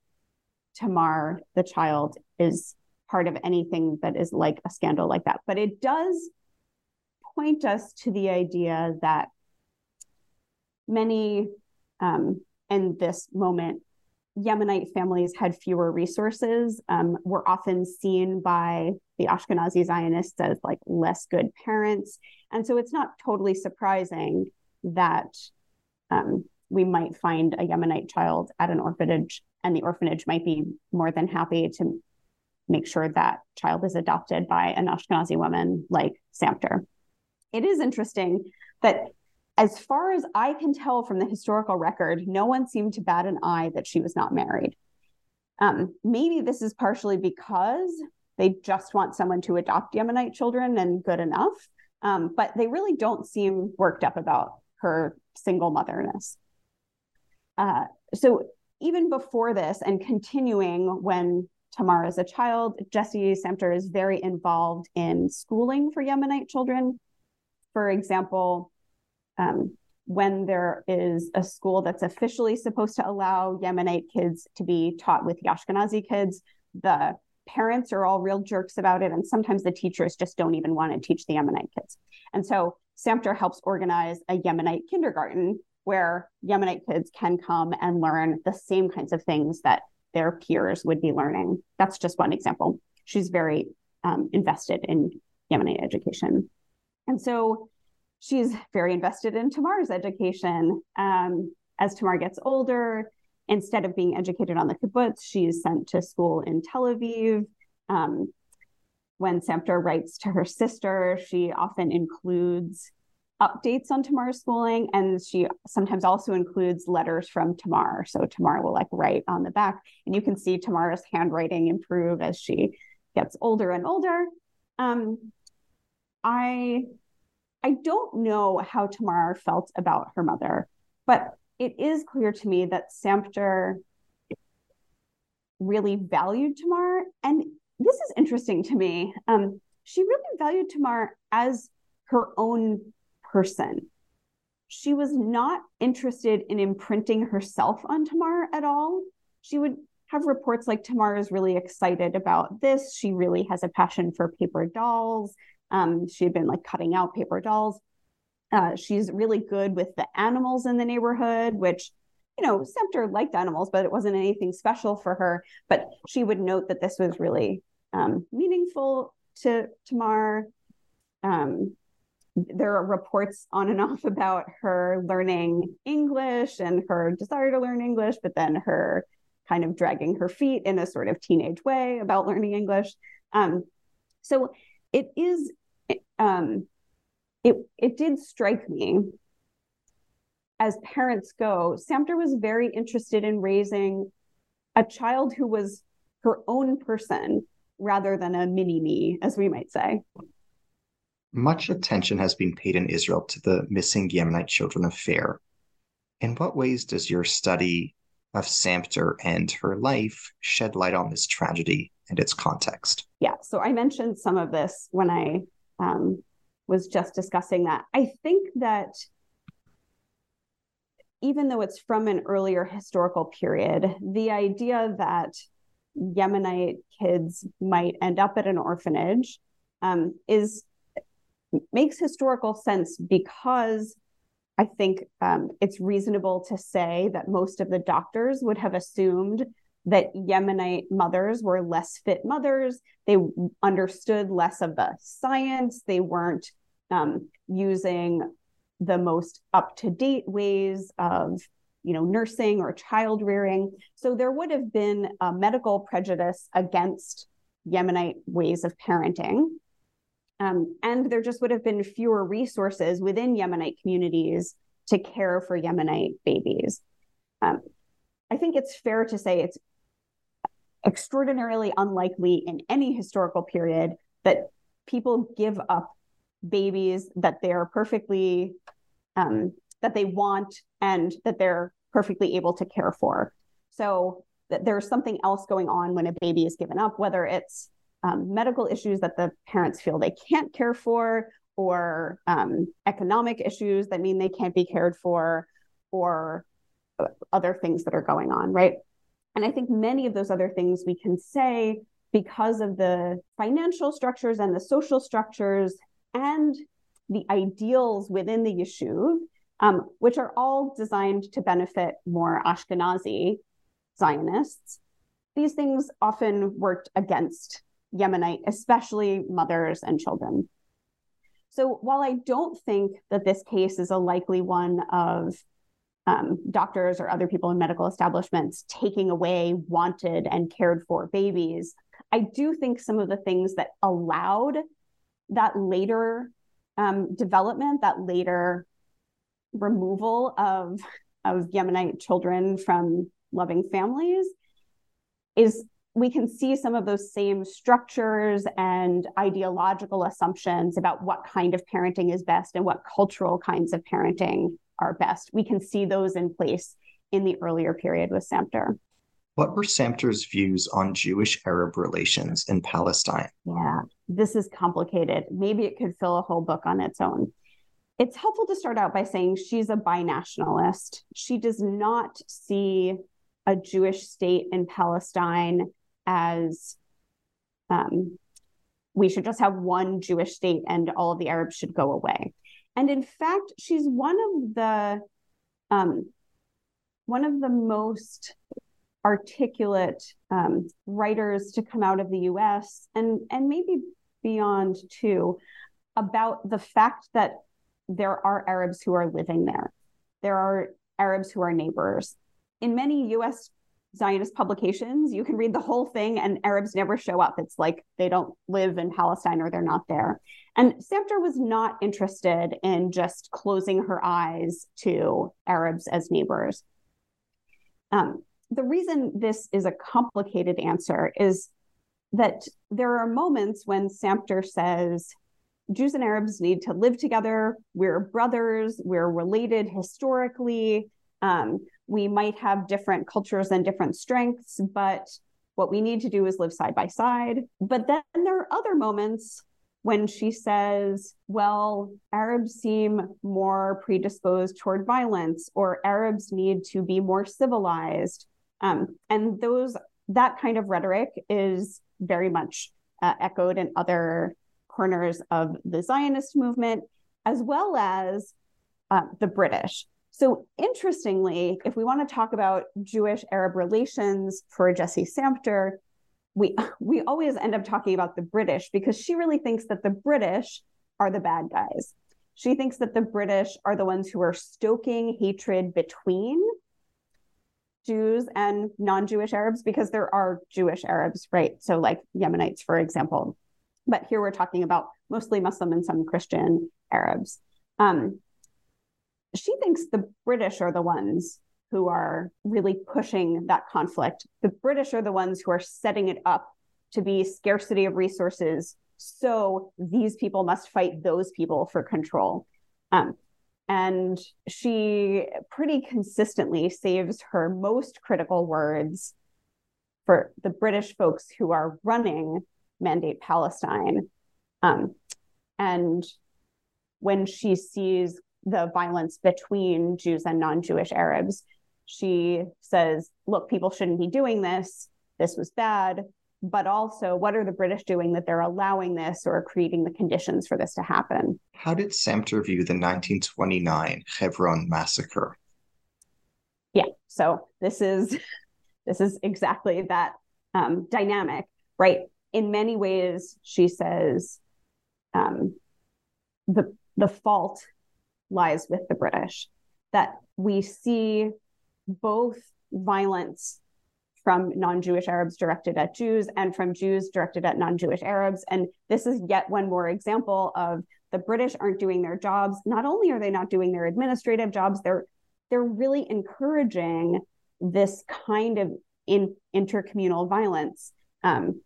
Tamar, the child, is part of anything that is like a scandal like that. But it does point us to the idea that many um, in this moment Yemenite families had fewer resources, um, were often seen by the Ashkenazi Zionists as like less good parents. And so it's not totally surprising that um, we might find a Yemenite child at an orphanage, and the orphanage might be more than happy to make sure that child is adopted by an Ashkenazi woman like Sampter. It is interesting that as far as I can tell from the historical record, no one seemed to bat an eye that she was not married. Um, maybe this is partially because they just want someone to adopt Yemenite children and good enough, um, but they really don't seem worked up about her single motherness. Uh, so even before this and continuing when Tamar is a child, Jessie Sampter is very involved in schooling for Yemenite children. For example, um, when there is a school that's officially supposed to allow Yemenite kids to be taught with Ashkenazi kids, the parents are all real jerks about it. And sometimes the teachers just don't even want to teach the Yemenite kids. And so Sampter helps organize a Yemenite kindergarten where Yemenite kids can come and learn the same kinds of things that their peers would be learning. That's just one example. She's very um, invested in Yemenite education. And so she's very invested in Tamar's education. Um, as Tamar gets older, instead of being educated on the kibbutz, she's sent to school in Tel Aviv. Um, when Sampter writes to her sister, she often includes updates on Tamar's schooling, and she sometimes also includes letters from Tamar. So Tamar will like write on the back, and you can see Tamar's handwriting improve as she gets older and older. Um, I I don't know how Tamar felt about her mother, but it is clear to me that Sampter really valued Tamar. And this is interesting to me. Um, she really valued Tamar as her own person. She was not interested in imprinting herself on Tamar at all. She would have reports like Tamar is really excited about this. She really has a passion for paper dolls. Um, she had been like cutting out paper dolls. Uh, she's really good with the animals in the neighborhood, which, you know, Sampter liked animals, but it wasn't anything special for her. But she would note that this was really um, meaningful to Tamar. Um, there are reports on and off about her learning English and her desire to learn English, but then her kind of dragging her feet in a sort of teenage way about learning English. Um, so it is, um, it it did strike me as parents go. Sampter was very interested in raising a child who was her own person rather than a mini me, as we might say. Much attention has been paid in Israel to the missing Yemenite children affair. In what ways does your study of Sampter and her life shed light on this tragedy and its context? Yeah, so I mentioned some of this when I um, was just discussing that. I think that even though it's from an earlier historical period, the idea that Yemenite kids might end up at an orphanage um, is makes historical sense because I think um, it's reasonable to say that most of the doctors would have assumed that Yemenite mothers were less fit mothers. They understood less of the science. They weren't um, using the most up to date ways of you know nursing or child rearing so there would have been a medical prejudice against yemenite ways of parenting um, and there just would have been fewer resources within yemenite communities to care for yemenite babies um, i think it's fair to say it's extraordinarily unlikely in any historical period that people give up babies that they're perfectly um, that they want and that they're perfectly able to care for. So that there's something else going on when a baby is given up, whether it's um, medical issues that the parents feel they can't care for, or um, economic issues that mean they can't be cared for, or uh, other things that are going on, right? And I think many of those other things we can say because of the financial structures and the social structures and the ideals within the yishuv, um, which are all designed to benefit more Ashkenazi Zionists. These things often worked against Yemenite, especially mothers and children. So while I don't think that this case is a likely one of um, doctors or other people in medical establishments taking away wanted and cared for babies, I do think some of the things that allowed that later um, development, that later removal of of Yemenite children from loving families is we can see some of those same structures and ideological assumptions about what kind of parenting is best and what cultural kinds of parenting are best. We can see those in place in the earlier period with Sampter. What were Sampter's views on Jewish Arab relations in Palestine? Yeah, this is complicated. Maybe it could fill a whole book on its own. It's helpful to start out by saying she's a binationalist. She does not see a Jewish state in Palestine as um, we should just have one Jewish state and all of the Arabs should go away. And in fact, she's one of the um, one of the most articulate um, writers to come out of the US and, and maybe beyond too about the fact that there are Arabs who are living there. There are Arabs who are neighbors. In many US Zionist publications, you can read the whole thing and Arabs never show up. It's like they don't live in Palestine or they're not there. And Sampter was not interested in just closing her eyes to Arabs as neighbors. Um, the reason this is a complicated answer is that there are moments when Sampter says Jews and Arabs need to live together. We're brothers. We're related historically. Um, we might have different cultures and different strengths, but What we need to do is live side by side. But then there are other moments when she says, well, Arabs seem more predisposed toward violence, or Arabs need to be more civilized. Um, and those that kind of rhetoric is very much uh, echoed in other corners of the Zionist movement, as well as uh, the British. So, interestingly, if we want to talk about Jewish Arab relations for Jessie Sampter, we we always end up talking about the British because she really thinks that the British are the bad guys. She thinks that the British are the ones who are stoking hatred between Jews and non-Jewish Arabs because there are Jewish Arabs, right? So like Yemenites, for example. But here we're talking about mostly Muslim and some Christian Arabs. Um, she thinks the British are the ones who are really pushing that conflict. The British are the ones who are setting it up to be scarcity of resources. So these people must fight those people for control. Um, and she pretty consistently saves her most critical words for the British folks who are running Mandate Palestine. Um, and when she sees the violence between Jews and non Jewish Arabs, she says, look, people shouldn't be doing this. This was bad. But also, what are the British doing that they're allowing this or creating the conditions for this to happen? How did Sampter view the 1929 Hebron massacre? Yeah, so this is this is exactly that um, dynamic, right? In many ways, she says um, the the fault lies with the British. That we see both violence from non Jewish Arabs directed at Jews and from Jews directed at non Jewish Arabs. And this is yet one more example of the British aren't doing their jobs. Not only are they not doing their administrative jobs, they're they're really encouraging this kind of in intercommunal violence. Um,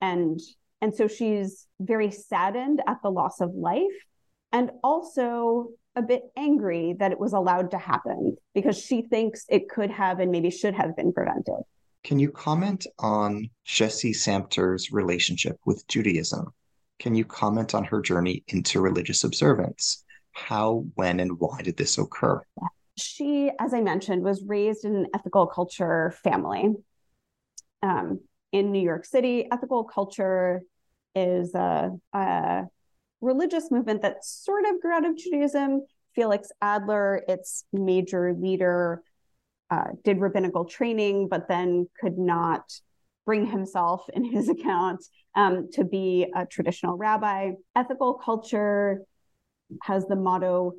and and so she's very saddened at the loss of life and also a bit angry that it was allowed to happen because she thinks it could have and maybe should have been prevented. Can you comment on Jessie Sampter's relationship with Judaism? Can you comment on her journey into religious observance? How, when, and why did this occur? She, as I mentioned, was raised in an ethical culture family. Um, in New York City, ethical culture is a, a religious movement that sort of grew out of Judaism. Felix Adler, its major leader, uh, did rabbinical training, but then could not bring himself in his account um, to be a traditional rabbi. Ethical culture has the motto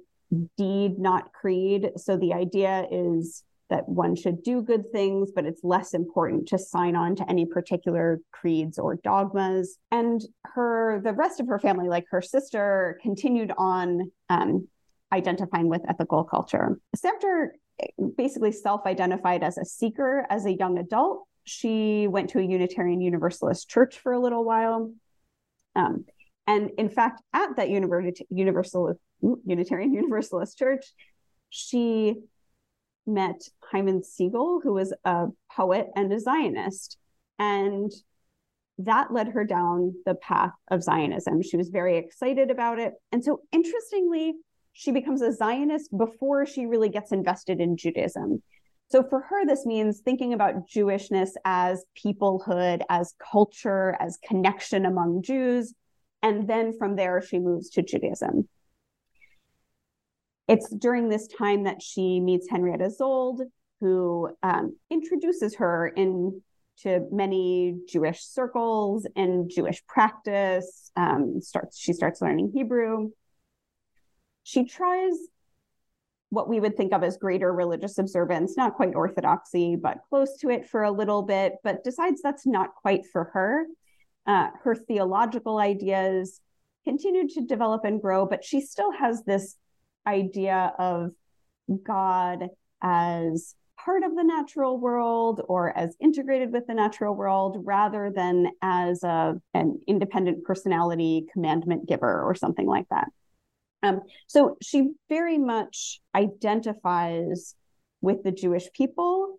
deed, not creed. So the idea is that one should do good things, but it's less important to sign on to any particular creeds or dogmas. And her, the rest of her family, like her sister, continued on um, identifying with ethical culture. Sampter basically self identified as a seeker as a young adult. She went to a Unitarian Universalist church for a little while. Um, and in fact, at that Universalist, Unitarian Universalist church, she met Hyman Siegel, who was a poet and a Zionist. And that led her down the path of Zionism. She was very excited about it. And so, interestingly, she becomes a Zionist before she really gets invested in Judaism. So for her, this means thinking about Jewishness as peoplehood, as culture, as connection among Jews. And then from there, she moves to Judaism. It's during this time that she meets Henrietta Szold, who um, introduces her into many Jewish circles and Jewish practice. Um, starts she starts learning Hebrew she tries what we would think of as greater religious observance, not quite orthodoxy, but close to it for a little bit, but decides that's not quite for her. Uh, her theological ideas continue to develop and grow, but she still has this idea of God as part of the natural world or as integrated with the natural world rather than as a, an independent personality commandment giver or something like that. Um, so she very much identifies with the Jewish people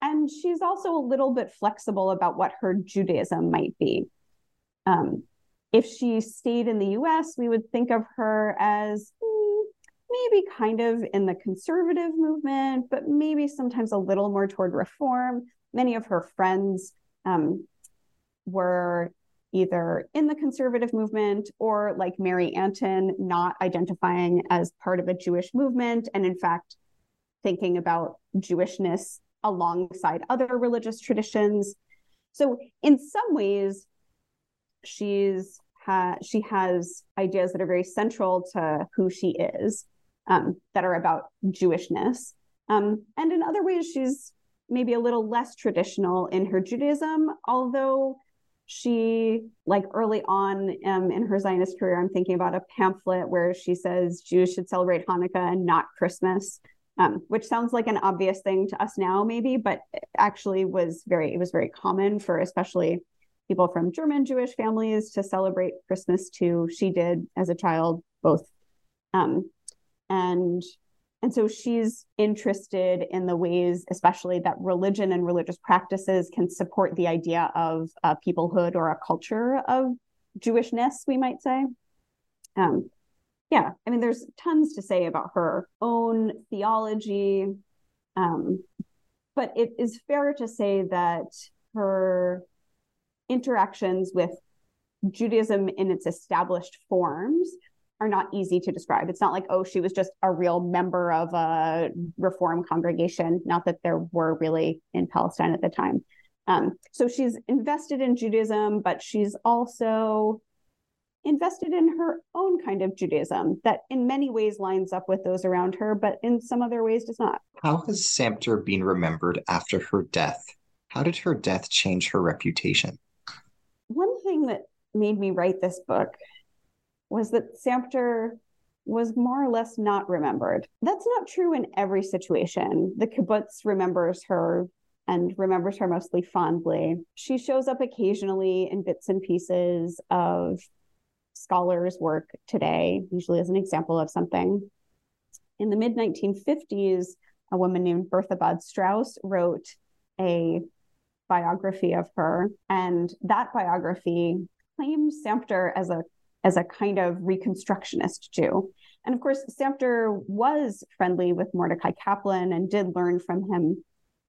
and she's also a little bit flexible about what her Judaism might be. Um, if she stayed in the US, we would think of her as mm, maybe kind of in the conservative movement, but maybe sometimes a little more toward reform. Many of her friends um, were either in the conservative movement or like Mary Antin, not identifying as part of a Jewish movement, and in fact, thinking about Jewishness alongside other religious traditions. So, in some ways, she's ha- she has ideas that are very central to who she is, um, that are about Jewishness, um, and in other ways, she's maybe a little less traditional in her Judaism, although she like early on um, in her zionist career i'm thinking about a pamphlet where she says jews should celebrate hanukkah and not christmas um, which sounds like an obvious thing to us now maybe but actually was very it was very common for especially people from german jewish families to celebrate christmas too. She did as a child both um, and and so she's interested in the ways, especially that religion and religious practices can support the idea of a peoplehood or a culture of Jewishness, we might say. Um, yeah, I mean, there's tons to say about her own theology. Um, but it is fair to say that her interactions with Judaism in its established forms are not easy to describe. It's not like, oh, she was just a real member of a reform congregation, not that there were really in Palestine at the time. Um, so she's invested in Judaism, but she's also invested in her own kind of Judaism that in many ways lines up with those around her, but in some other ways does not. How has Sampter been remembered after her death? How did her death change her reputation? One thing that made me write this book was that Sampter was more or less not remembered. That's not true in every situation. The kibbutz remembers her and remembers her mostly fondly. She shows up occasionally in bits and pieces of scholars' work today, usually as an example of something. In the mid 1950s, a woman named Bertha Badt-Strauss wrote a biography of her, and that biography claims Sampter as a as a kind of reconstructionist Jew. And of course, Sampter was friendly with Mordecai Kaplan and did learn from him.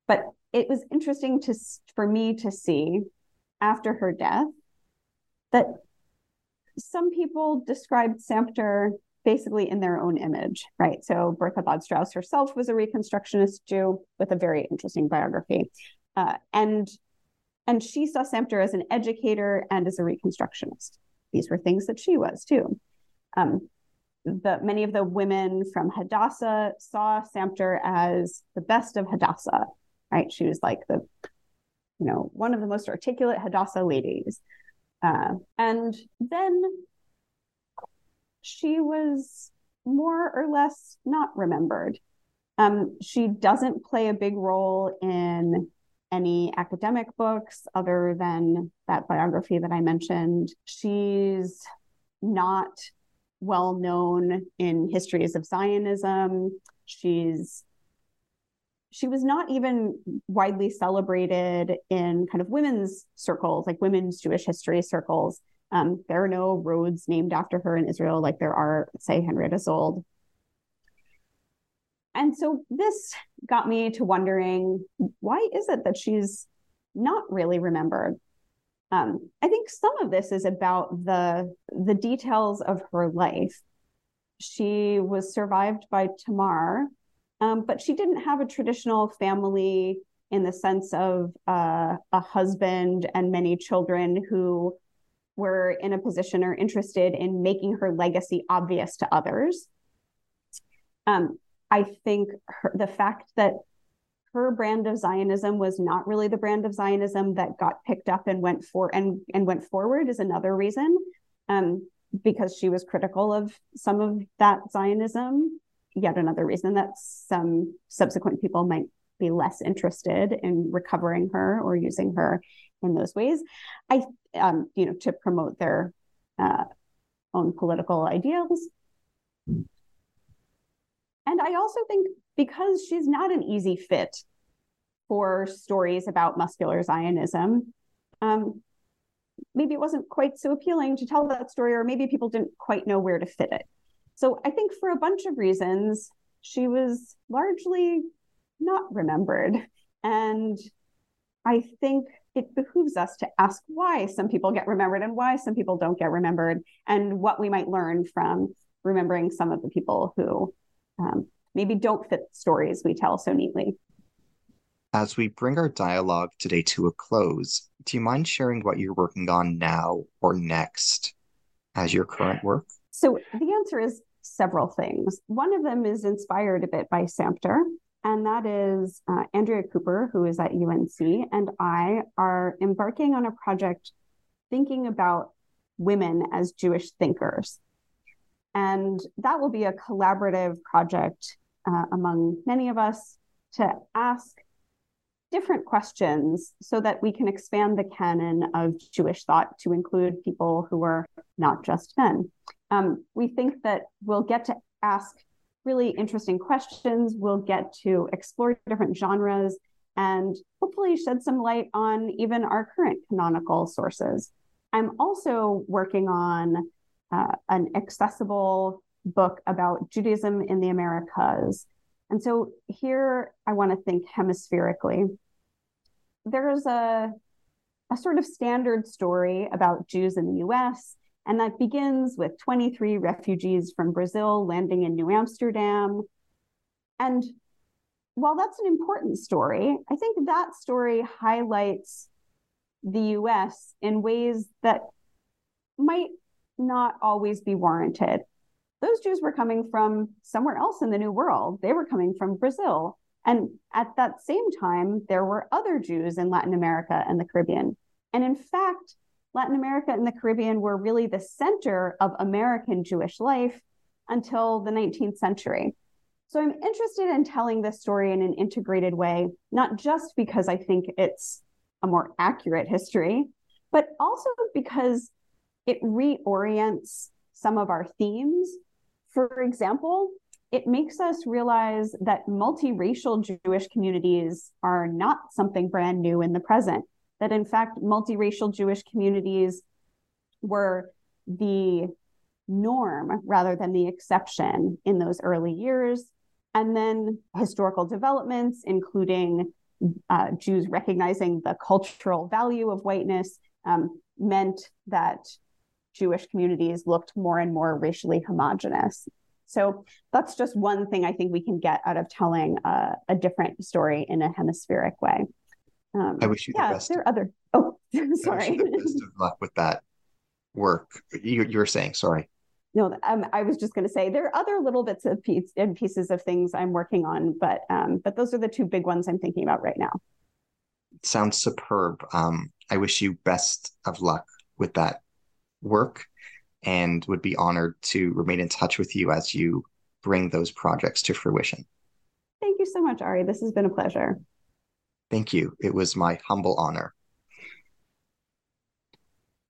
But it was interesting to for me to see after her death that some people described Sampter basically in their own image, right? So Bertha Badt-Strauss herself was a Reconstructionist Jew with a very interesting biography, uh, and and she saw Sampter as an educator and as a Reconstructionist these were things that she was too. Um, the many of the women from Hadassah saw Sampter as the best of Hadassah, right? She was like the, you know, one of the most articulate Hadassah ladies. Uh, and then she was more or less not remembered. Um, she doesn't play a big role in any academic books other than that biography that I mentioned. She's not well known in histories of Zionism. She's she was not even widely celebrated in kind of women's circles, like women's Jewish history circles. Um, there are no roads named after her in Israel, like there are, say, Henrietta Szold and so this got me to wondering why is it that she's not really remembered? Um, I think some of this is about the the details of her life. She was survived by Tamar, um, but she didn't have a traditional family in the sense of uh, a husband and many children who were in a position or interested in making her legacy obvious to others. Um, I think her, the fact that her brand of Zionism was not really the brand of Zionism that got picked up and went for and and went forward is another reason, um, because she was critical of some of that Zionism. Yet another reason that some subsequent people might be less interested in recovering her or using her in those ways. I, um, you know, to promote their uh, own political ideals. And I also think because she's not an easy fit for stories about muscular Zionism. Um, maybe it wasn't quite so appealing to tell that story, or maybe people didn't quite know where to fit it. So I think for a bunch of reasons, she was largely not remembered. And I think it behooves us to ask why some people get remembered and why some people don't get remembered, and what we might learn from remembering some of the people who um, maybe don't fit stories we tell so neatly. As we bring our dialogue today to a close, do you mind sharing what you're working on now or next as your current work? So the answer is several things. One of them is inspired a bit by SAMPTER, and that is uh, Andrea Cooper, who is at UNC, and I are embarking on a project thinking about women as Jewish thinkers. And that will be a collaborative project uh, among many of us to ask different questions so that we can expand the canon of Jewish thought to include people who are not just men. Um, we think that we'll get to ask really interesting questions. We'll get to explore different genres and hopefully shed some light on even our current canonical sources. I'm also working on uh, an accessible book about Judaism in the Americas. And so here I want to think hemispherically. There's a, a sort of standard story about Jews in the US and that begins with 23 refugees from Brazil landing in New Amsterdam. And while that's an important story, I think that story highlights the US in ways that might not always be warranted. Those Jews were coming from somewhere else in the New World. They were coming from Brazil. And at that same time, there were other Jews in Latin America and the Caribbean. And in fact, Latin America and the Caribbean were really the center of American Jewish life until the 19th century. So I'm interested in telling this story in an integrated way, not just because I think it's a more accurate history, but also because it reorients some of our themes. For example, it makes us realize that multiracial Jewish communities are not something brand new in the present that in fact multiracial Jewish communities were the norm rather than the exception in those early years. And then historical developments, including uh, Jews recognizing the cultural value of whiteness, um, meant that Jewish communities looked more and more racially homogenous. So that's just one thing I think we can get out of telling uh, a different story in a hemispheric way. Um, I wish you yeah, the best. There are other. Oh, sorry. the best of luck with that work. You, you were saying, sorry. No, um, I was just going to say there are other little bits of piece, and pieces of things I'm working on, but um, but those are the two big ones I'm thinking about right now. Sounds superb. Um, I wish you best of luck with that work, and would be honored to remain in touch with you as you bring those projects to fruition. Thank you so much, Ari. This has been a pleasure. Thank you. It was my humble honor.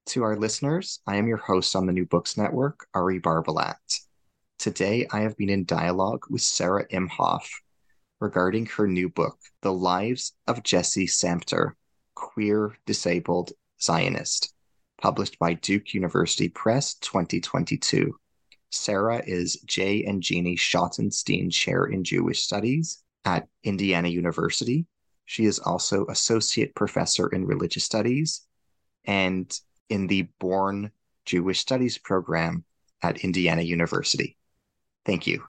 To our listeners, I am your host on the New Books Network, Ari Barbalat. Today, I have been in dialogue with Sarah Imhoff regarding her new book, The Lives of Jessie Sampter, Queer Disabled Zionist, published by Duke University Press 2022. Sarah is Jay and Jeanie Schottenstein Chair in Jewish Studies at Indiana University she is also Associate Professor in Religious Studies and in the Borns Jewish Studies program at Indiana University. Thank you.